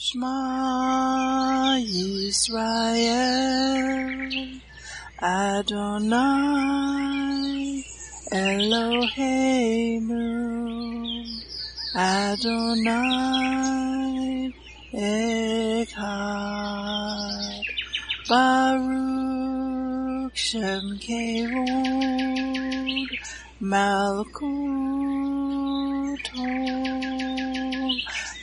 Shema Yisrael Adonai Eloheinu Adonai Echad Baruch Shem Kevod Malkuto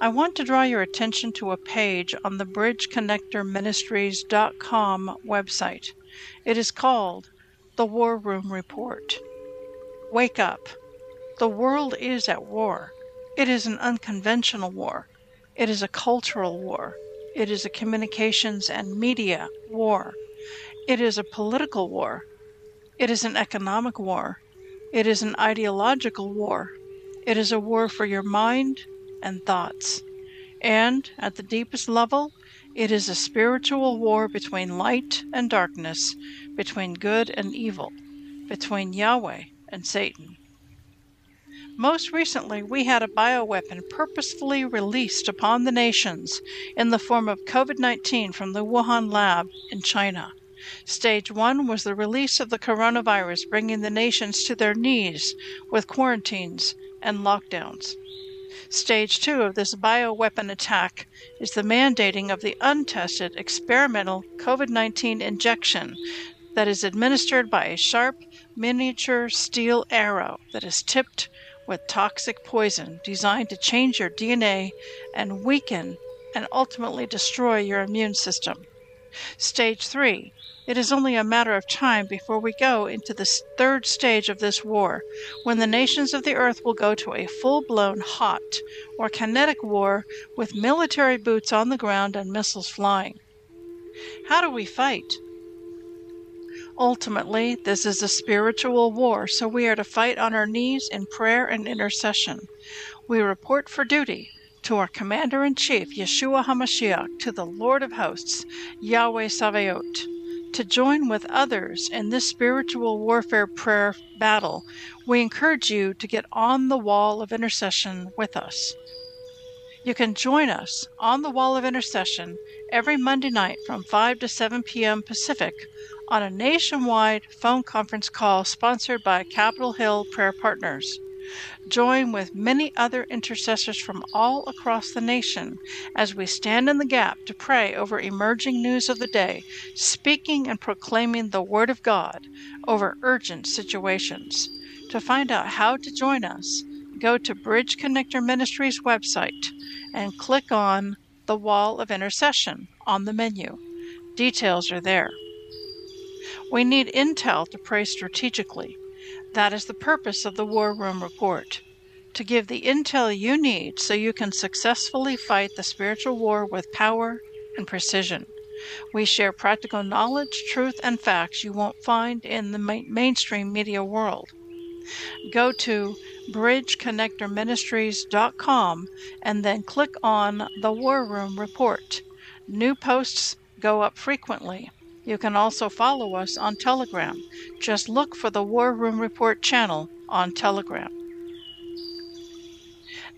I want to draw your attention to a page on the BridgeConnectorMinistries.com website. It is called The War Room Report. Wake up. The world is at war. It is an unconventional war. It is a cultural war. It is a communications and media war. It is a political war. It is an economic war. It is an ideological war. It is a war for your mind and thoughts. And at the deepest level, it is a spiritual war between light and darkness, between good and evil, between Yahweh and Satan. Most recently, we had a bioweapon purposefully released upon the nations in the form of COVID 19 from the Wuhan lab in China. Stage one was the release of the coronavirus, bringing the nations to their knees with quarantines and lockdowns. Stage two of this bioweapon attack is the mandating of the untested experimental COVID 19 injection that is administered by a sharp miniature steel arrow that is tipped with toxic poison designed to change your DNA and weaken and ultimately destroy your immune system. Stage 3. It is only a matter of time before we go into the third stage of this war, when the nations of the earth will go to a full blown hot or kinetic war with military boots on the ground and missiles flying. How do we fight? Ultimately, this is a spiritual war, so we are to fight on our knees in prayer and intercession. We report for duty to our Commander in Chief, Yeshua HaMashiach, to the Lord of Hosts, Yahweh Sabaoth. To join with others in this spiritual warfare prayer battle, we encourage you to get on the wall of intercession with us. You can join us on the wall of intercession every Monday night from 5 to 7 p.m. Pacific on a nationwide phone conference call sponsored by Capitol Hill Prayer Partners. Join with many other intercessors from all across the nation as we stand in the gap to pray over emerging news of the day, speaking and proclaiming the Word of God over urgent situations. To find out how to join us, go to Bridge Connector Ministries website and click on the Wall of Intercession on the menu. Details are there. We need intel to pray strategically. That is the purpose of the War Room Report to give the intel you need so you can successfully fight the spiritual war with power and precision. We share practical knowledge, truth, and facts you won't find in the ma- mainstream media world. Go to bridgeconnectorministries.com and then click on the War Room Report. New posts go up frequently. You can also follow us on Telegram. Just look for the War Room Report channel on Telegram.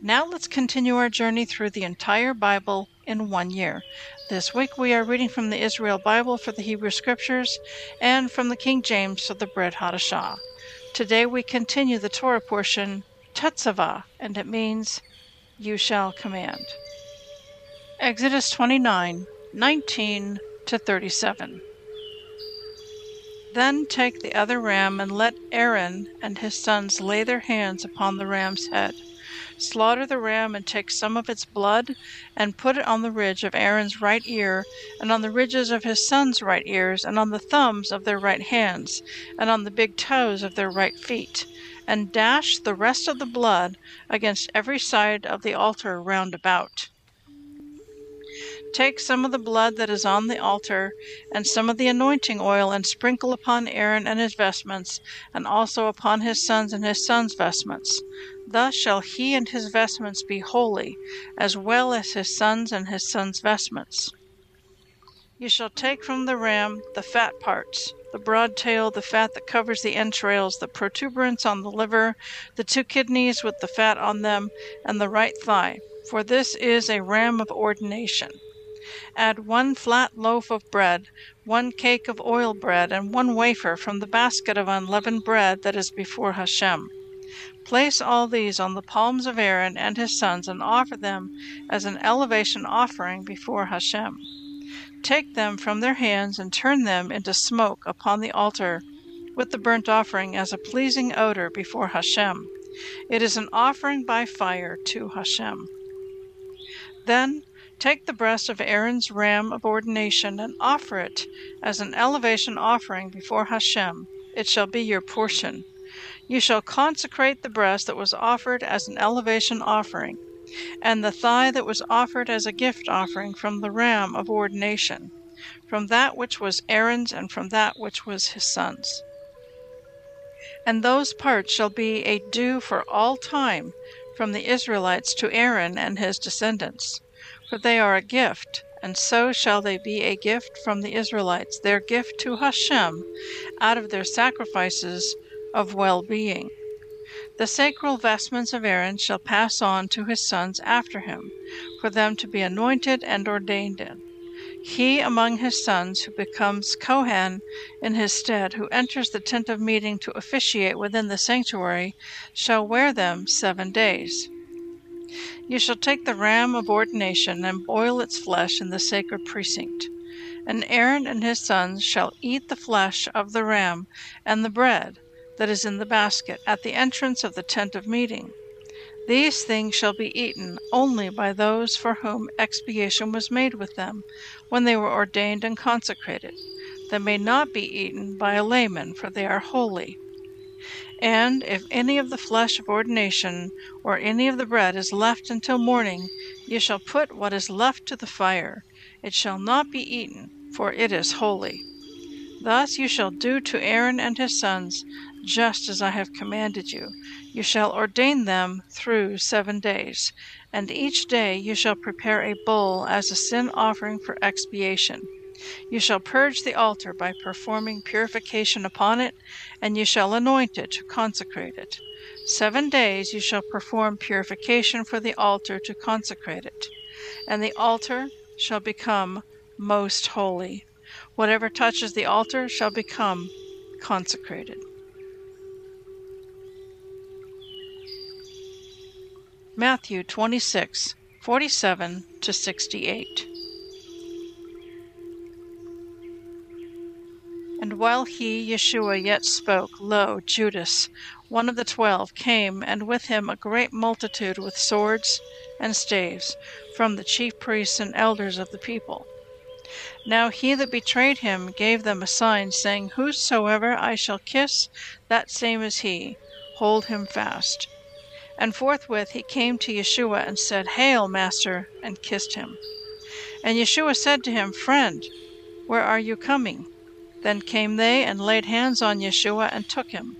Now let's continue our journey through the entire Bible in one year. This week we are reading from the Israel Bible for the Hebrew Scriptures and from the King James for the Brit Hadashah. Today we continue the Torah portion Tetzaveh, and it means you shall command. Exodus 29 19 to 37. Then take the other ram and let Aaron and his sons lay their hands upon the ram's head. Slaughter the ram and take some of its blood and put it on the ridge of Aaron's right ear, and on the ridges of his sons' right ears, and on the thumbs of their right hands, and on the big toes of their right feet, and dash the rest of the blood against every side of the altar round about. Take some of the blood that is on the altar, and some of the anointing oil, and sprinkle upon Aaron and his vestments, and also upon his sons and his sons' vestments. Thus shall he and his vestments be holy, as well as his sons and his sons' vestments. You shall take from the ram the fat parts, the broad tail, the fat that covers the entrails, the protuberance on the liver, the two kidneys with the fat on them, and the right thigh, for this is a ram of ordination. Add one flat loaf of bread, one cake of oil bread, and one wafer from the basket of unleavened bread that is before Hashem. Place all these on the palms of Aaron and his sons and offer them as an elevation offering before Hashem. Take them from their hands and turn them into smoke upon the altar with the burnt offering as a pleasing odor before Hashem. It is an offering by fire to Hashem. Then Take the breast of Aaron's ram of ordination and offer it as an elevation offering before Hashem. It shall be your portion. You shall consecrate the breast that was offered as an elevation offering, and the thigh that was offered as a gift offering from the ram of ordination, from that which was Aaron's and from that which was his son's. And those parts shall be a due for all time from the Israelites to Aaron and his descendants for they are a gift, and so shall they be a gift from the Israelites, their gift to Hashem, out of their sacrifices of well being. The sacral vestments of Aaron shall pass on to his sons after him, for them to be anointed and ordained in. He among his sons who becomes Kohen in his stead, who enters the tent of meeting to officiate within the sanctuary, shall wear them seven days. You shall take the ram of ordination and boil its flesh in the sacred precinct. And Aaron and his sons shall eat the flesh of the ram and the bread that is in the basket at the entrance of the tent of meeting. These things shall be eaten only by those for whom expiation was made with them when they were ordained and consecrated. They may not be eaten by a layman, for they are holy. And if any of the flesh of ordination or any of the bread is left until morning, ye shall put what is left to the fire. It shall not be eaten, for it is holy. Thus you shall do to Aaron and his sons, just as I have commanded you. You shall ordain them through seven days, and each day you shall prepare a bull as a sin offering for expiation. You shall purge the altar by performing purification upon it, and you shall anoint it to consecrate it. Seven days you shall perform purification for the altar to consecrate it, and the altar shall become most holy. Whatever touches the altar shall become consecrated. Matthew 26, 47 to 68. While he, Yeshua, yet spoke, lo, Judas, one of the twelve, came, and with him a great multitude with swords and staves, from the chief priests and elders of the people. Now he that betrayed him gave them a sign, saying, Whosoever I shall kiss, that same is he. Hold him fast. And forthwith he came to Yeshua and said, Hail, Master, and kissed him. And Yeshua said to him, Friend, where are you coming? Then came they and laid hands on Yeshua and took him.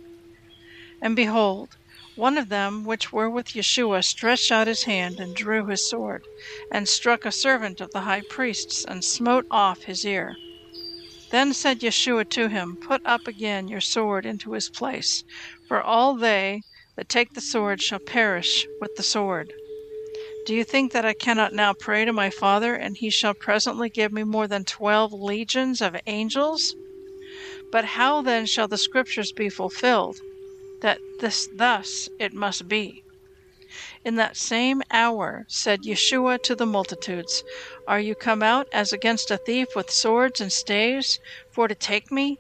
And behold, one of them which were with Yeshua stretched out his hand and drew his sword, and struck a servant of the high priest's, and smote off his ear. Then said Yeshua to him, Put up again your sword into his place, for all they that take the sword shall perish with the sword. Do you think that I cannot now pray to my Father, and he shall presently give me more than twelve legions of angels? But how then shall the Scriptures be fulfilled, that this thus it must be? In that same hour said Yeshua to the multitudes, Are you come out as against a thief with swords and staves, for to take me?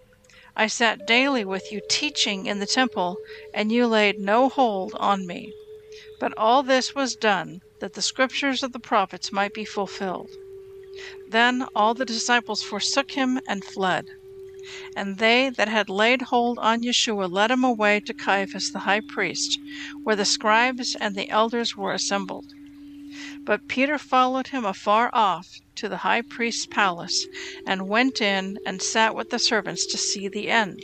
I sat daily with you teaching in the temple, and you laid no hold on me. But all this was done, that the scriptures of the prophets might be fulfilled. Then all the disciples forsook him and fled. And they that had laid hold on Yeshua led him away to Caiaphas the high priest, where the scribes and the elders were assembled. But Peter followed him afar off, to the high priest's palace and went in and sat with the servants to see the end.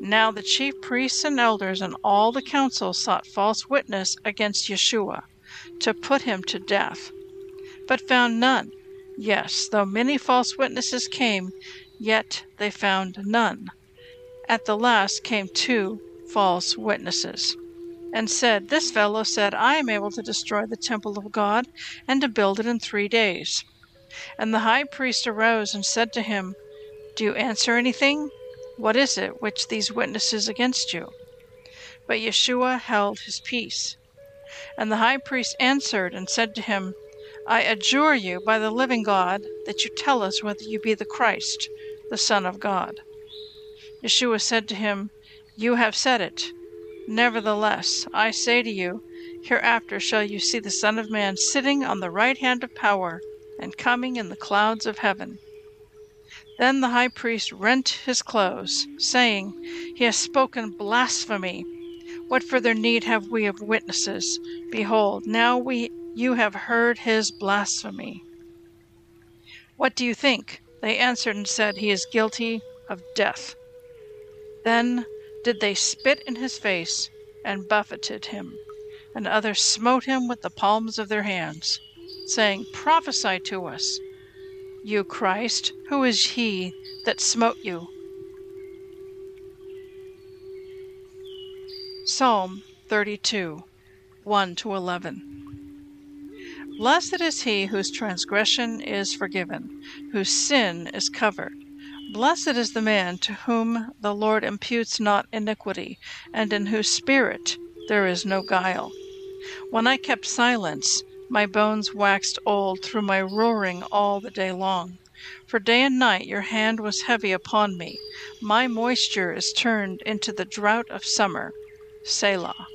Now the chief priests and elders and all the council sought false witness against Yeshua to put him to death, but found none. Yes, though many false witnesses came, yet they found none. At the last came two false witnesses and said, This fellow said, I am able to destroy the temple of God and to build it in three days. And the high priest arose and said to him, Do you answer anything? What is it which these witnesses against you? But Yeshua held his peace. And the high priest answered and said to him, I adjure you by the living God that you tell us whether you be the Christ, the Son of God. Yeshua said to him, You have said it. Nevertheless, I say to you, hereafter shall you see the Son of Man sitting on the right hand of power and coming in the clouds of heaven. Then the high priest rent his clothes, saying, He has spoken blasphemy. What further need have we of witnesses? Behold, now we you have heard his blasphemy. What do you think? They answered and said, He is guilty of death. Then did they spit in his face and buffeted him, and others smote him with the palms of their hands, saying, Prophesy to us, you Christ, who is he that smote you? Psalm 32 1 to 11. Blessed is he whose transgression is forgiven, whose sin is covered. Blessed is the man to whom the Lord imputes not iniquity, and in whose spirit there is no guile. When I kept silence, my bones waxed old through my roaring all the day long. For day and night your hand was heavy upon me. My moisture is turned into the drought of summer. Selah.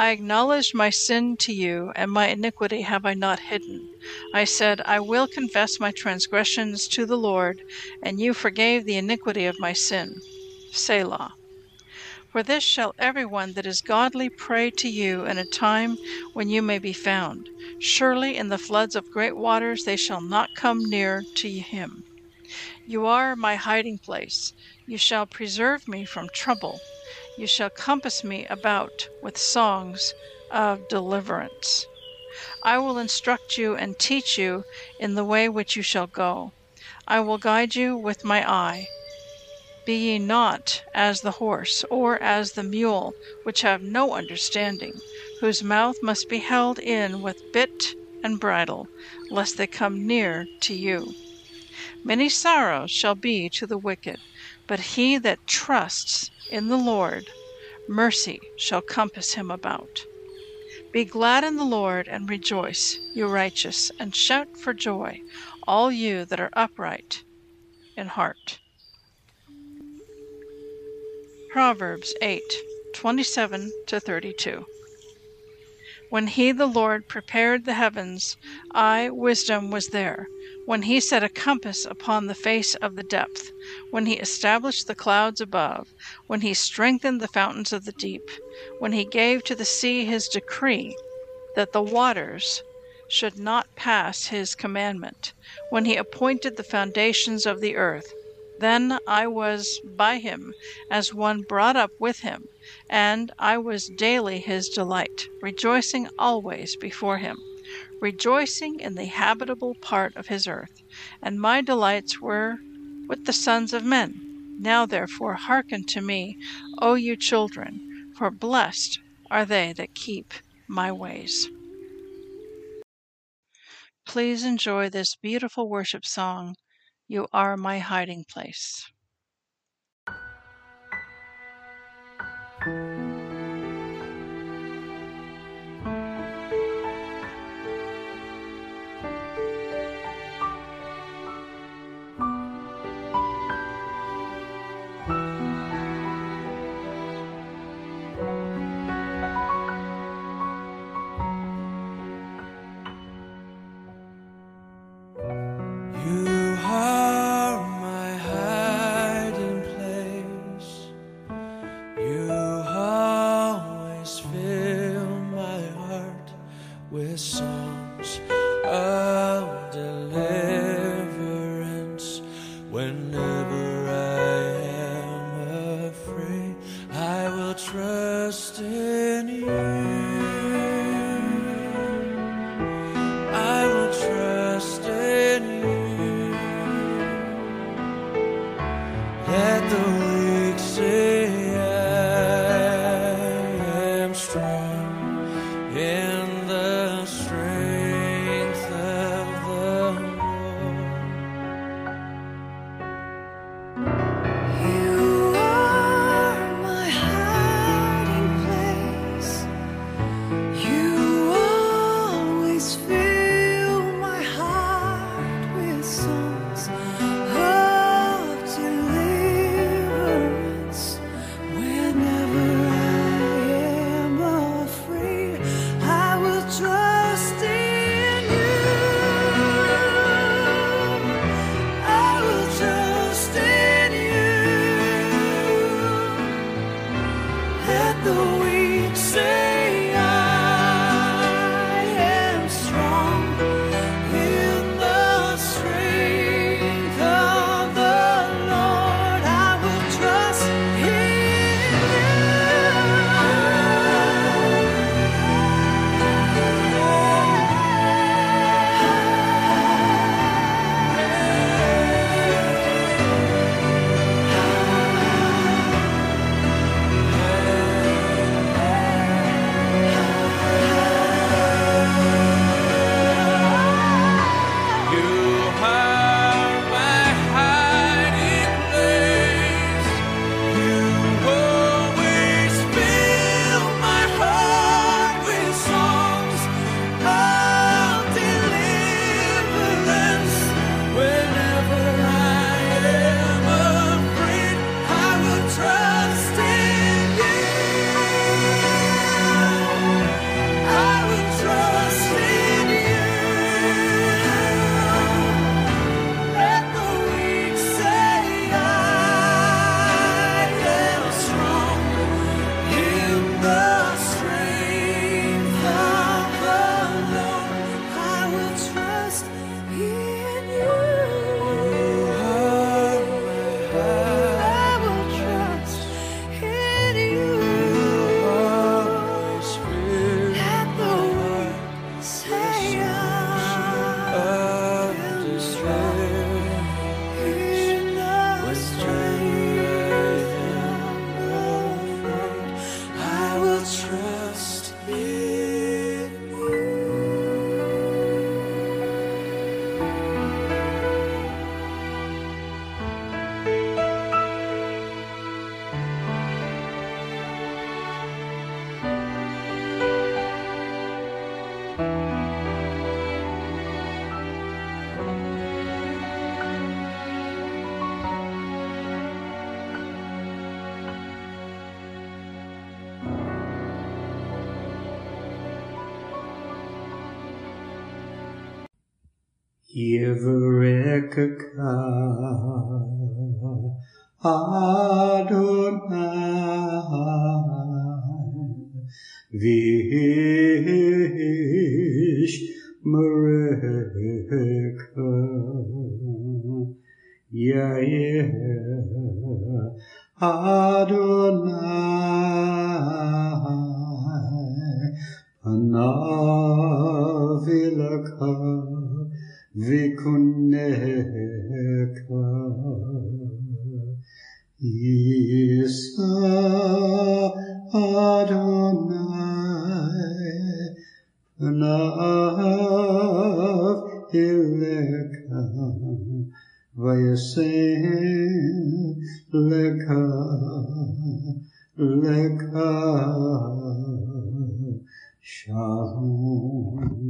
I acknowledged my sin to you, and my iniquity have I not hidden. I said, I will confess my transgressions to the Lord, and you forgave the iniquity of my sin. Selah. For this shall every one that is godly pray to you in a time when you may be found. Surely in the floods of great waters they shall not come near to him. You are my hiding place. You shall preserve me from trouble. You shall compass me about with songs of deliverance. I will instruct you and teach you in the way which you shall go. I will guide you with my eye. Be ye not as the horse, or as the mule, which have no understanding, whose mouth must be held in with bit and bridle, lest they come near to you. Many sorrows shall be to the wicked, but he that trusts in the Lord, mercy shall compass him about. Be glad in the Lord and rejoice, you righteous, and shout for joy, all you that are upright in heart. Proverbs 8 27 to 32. When he, the Lord, prepared the heavens, I, wisdom, was there. When he set a compass upon the face of the depth, when he established the clouds above, when he strengthened the fountains of the deep, when he gave to the sea his decree, that the waters should not pass his commandment, when he appointed the foundations of the earth, then I was by him as one brought up with him, and I was daily his delight, rejoicing always before him, rejoicing in the habitable part of his earth. And my delights were with the sons of men. Now therefore hearken to me, O you children, for blessed are they that keep my ways. Please enjoy this beautiful worship song you are my hiding place. Yevrekka Adonai Vish Mereka Yair Adonai Panavilaka Vikuneka Isa Adonai Panav Ileka Vayasem Leka Leka Shalom